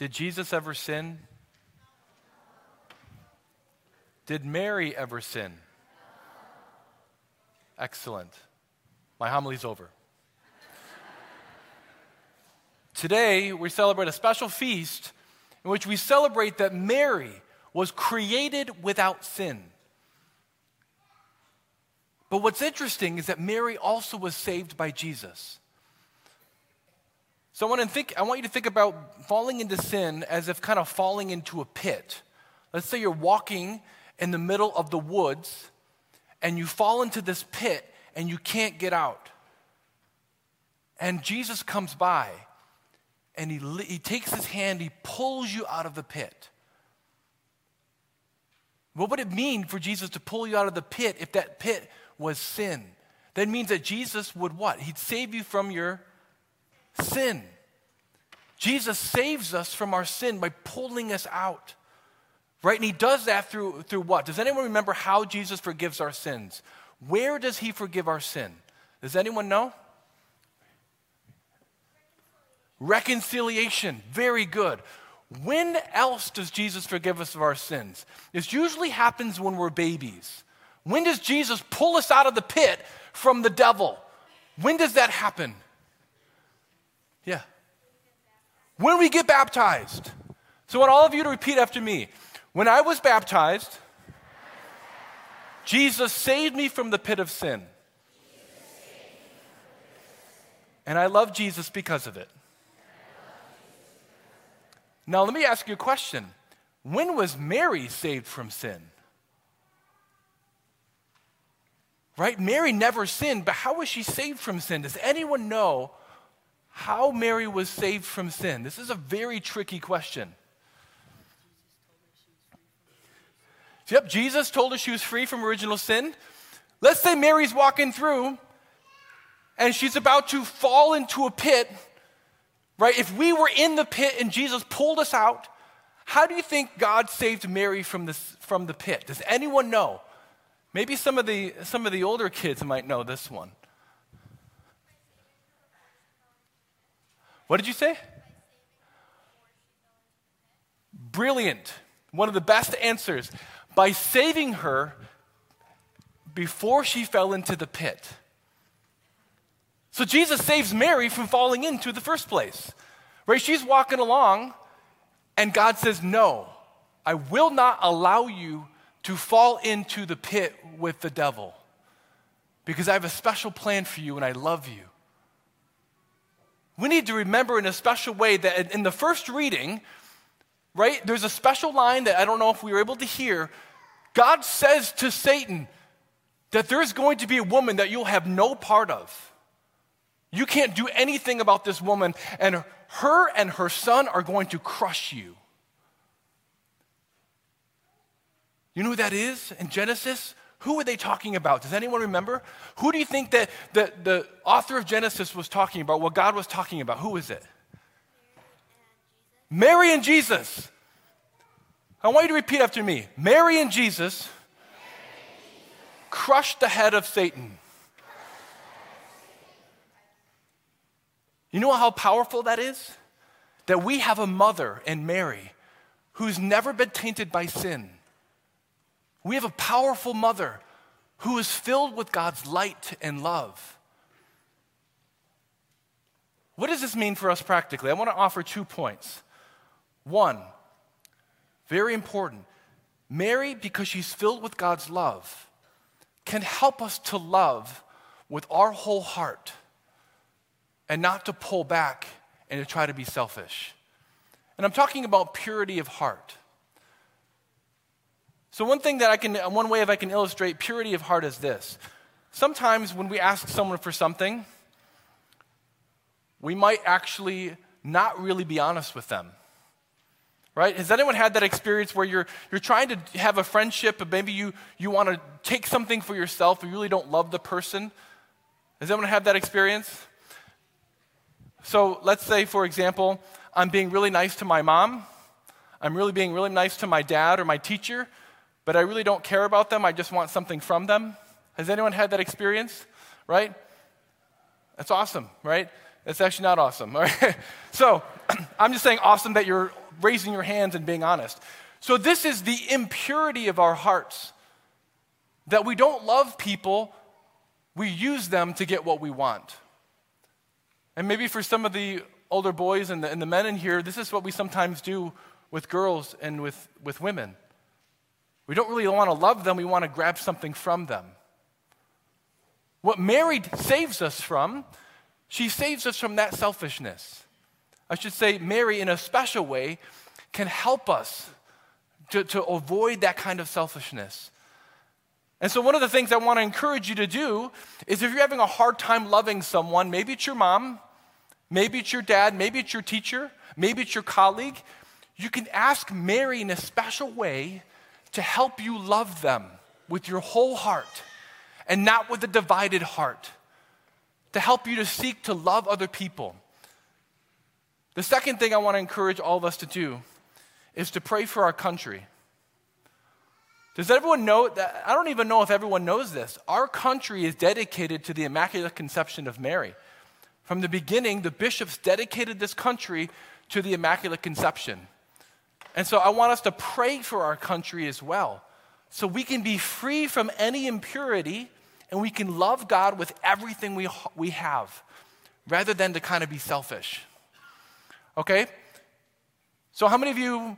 Did Jesus ever sin? Did Mary ever sin? Excellent. My homily's over. Today, we celebrate a special feast in which we celebrate that Mary was created without sin. But what's interesting is that Mary also was saved by Jesus. So I want, to think, I want you to think about falling into sin as if kind of falling into a pit. Let's say you're walking in the middle of the woods and you fall into this pit and you can't get out. And Jesus comes by and he, he takes his hand, he pulls you out of the pit. What would it mean for Jesus to pull you out of the pit if that pit was sin? That means that Jesus would what? He'd save you from your sin. Jesus saves us from our sin by pulling us out. Right? And he does that through, through what? Does anyone remember how Jesus forgives our sins? Where does he forgive our sin? Does anyone know? Reconciliation. Very good. When else does Jesus forgive us of our sins? This usually happens when we're babies. When does Jesus pull us out of the pit from the devil? When does that happen? Yeah. When we get baptized. So, I want all of you to repeat after me. When I was baptized, Jesus saved me from the pit of sin. And I love Jesus because of it. Now, let me ask you a question. When was Mary saved from sin? Right? Mary never sinned, but how was she saved from sin? Does anyone know how Mary was saved from sin? This is a very tricky question. Yep, Jesus told her she was free from original sin. Let's say Mary's walking through and she's about to fall into a pit, right? If we were in the pit and Jesus pulled us out, how do you think God saved Mary from, this, from the pit? Does anyone know? Maybe some of the, some of the older kids might know this one. What did you say? Brilliant. One of the best answers. By saving her before she fell into the pit. So Jesus saves Mary from falling into the first place. Right? She's walking along, and God says, No, I will not allow you to fall into the pit with the devil because I have a special plan for you and I love you. We need to remember in a special way that in the first reading, right, there's a special line that I don't know if we were able to hear. God says to Satan that there's going to be a woman that you'll have no part of. You can't do anything about this woman, and her and her son are going to crush you. You know who that is in Genesis? Who were they talking about? Does anyone remember? Who do you think that the, the author of Genesis was talking about? What God was talking about? Who is it? Mary and Jesus. I want you to repeat after me. Mary and Jesus, crushed the head of Satan. You know how powerful that is? That we have a mother in Mary who's never been tainted by sin we have a powerful mother who is filled with God's light and love. What does this mean for us practically? I want to offer two points. One, very important Mary, because she's filled with God's love, can help us to love with our whole heart and not to pull back and to try to be selfish. And I'm talking about purity of heart. So, one thing that I can, one way if I can illustrate purity of heart is this. Sometimes when we ask someone for something, we might actually not really be honest with them. Right? Has anyone had that experience where you're, you're trying to have a friendship, but maybe you, you want to take something for yourself, but you really don't love the person? Has anyone had that experience? So let's say, for example, I'm being really nice to my mom. I'm really being really nice to my dad or my teacher, but I really don't care about them. I just want something from them. Has anyone had that experience? Right? That's awesome, right? That's actually not awesome. All right? So I'm just saying awesome that you're raising your hands and being honest. So, this is the impurity of our hearts that we don't love people, we use them to get what we want. And maybe for some of the older boys and the, and the men in here, this is what we sometimes do with girls and with, with women. We don't really want to love them, we want to grab something from them. What Mary saves us from, she saves us from that selfishness. I should say, Mary, in a special way, can help us to, to avoid that kind of selfishness. And so, one of the things I want to encourage you to do is if you're having a hard time loving someone, maybe it's your mom, maybe it's your dad, maybe it's your teacher, maybe it's your colleague, you can ask Mary in a special way to help you love them with your whole heart and not with a divided heart, to help you to seek to love other people. The second thing I want to encourage all of us to do is to pray for our country. Does everyone know that? I don't even know if everyone knows this. Our country is dedicated to the Immaculate Conception of Mary. From the beginning, the bishops dedicated this country to the Immaculate Conception. And so I want us to pray for our country as well, so we can be free from any impurity and we can love God with everything we, we have, rather than to kind of be selfish. Okay? So, how many of you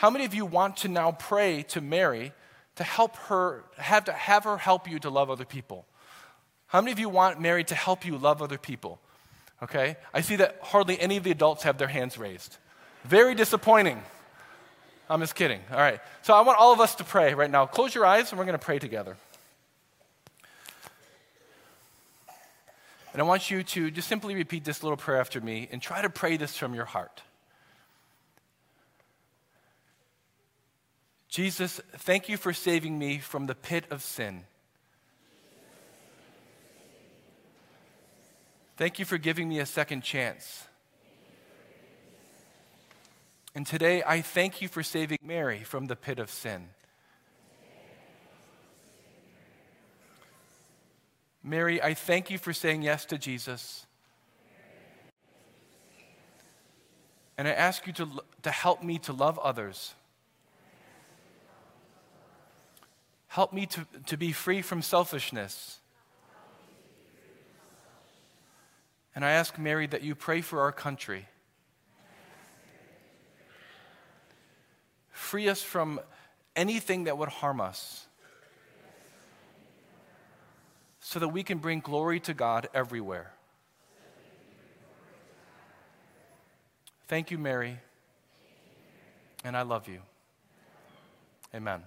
how many of you want to now pray to Mary to help her, have, to have her help you to love other people? How many of you want Mary to help you love other people? Okay? I see that hardly any of the adults have their hands raised. Very disappointing. I'm just kidding. All right. So I want all of us to pray right now. Close your eyes and we're going to pray together. And I want you to just simply repeat this little prayer after me and try to pray this from your heart. Jesus, thank you for saving me from the pit of sin. Thank you for giving me a second chance. And today, I thank you for saving Mary from the pit of sin. Mary, I thank you for saying yes to Jesus. And I ask you to, to help me to love others. Help me to, to be free from selfishness. And I ask, Mary, that you pray for our country. Free us from anything that would harm us so that we can bring glory to God everywhere. Thank you, Mary. And I love you. Amen.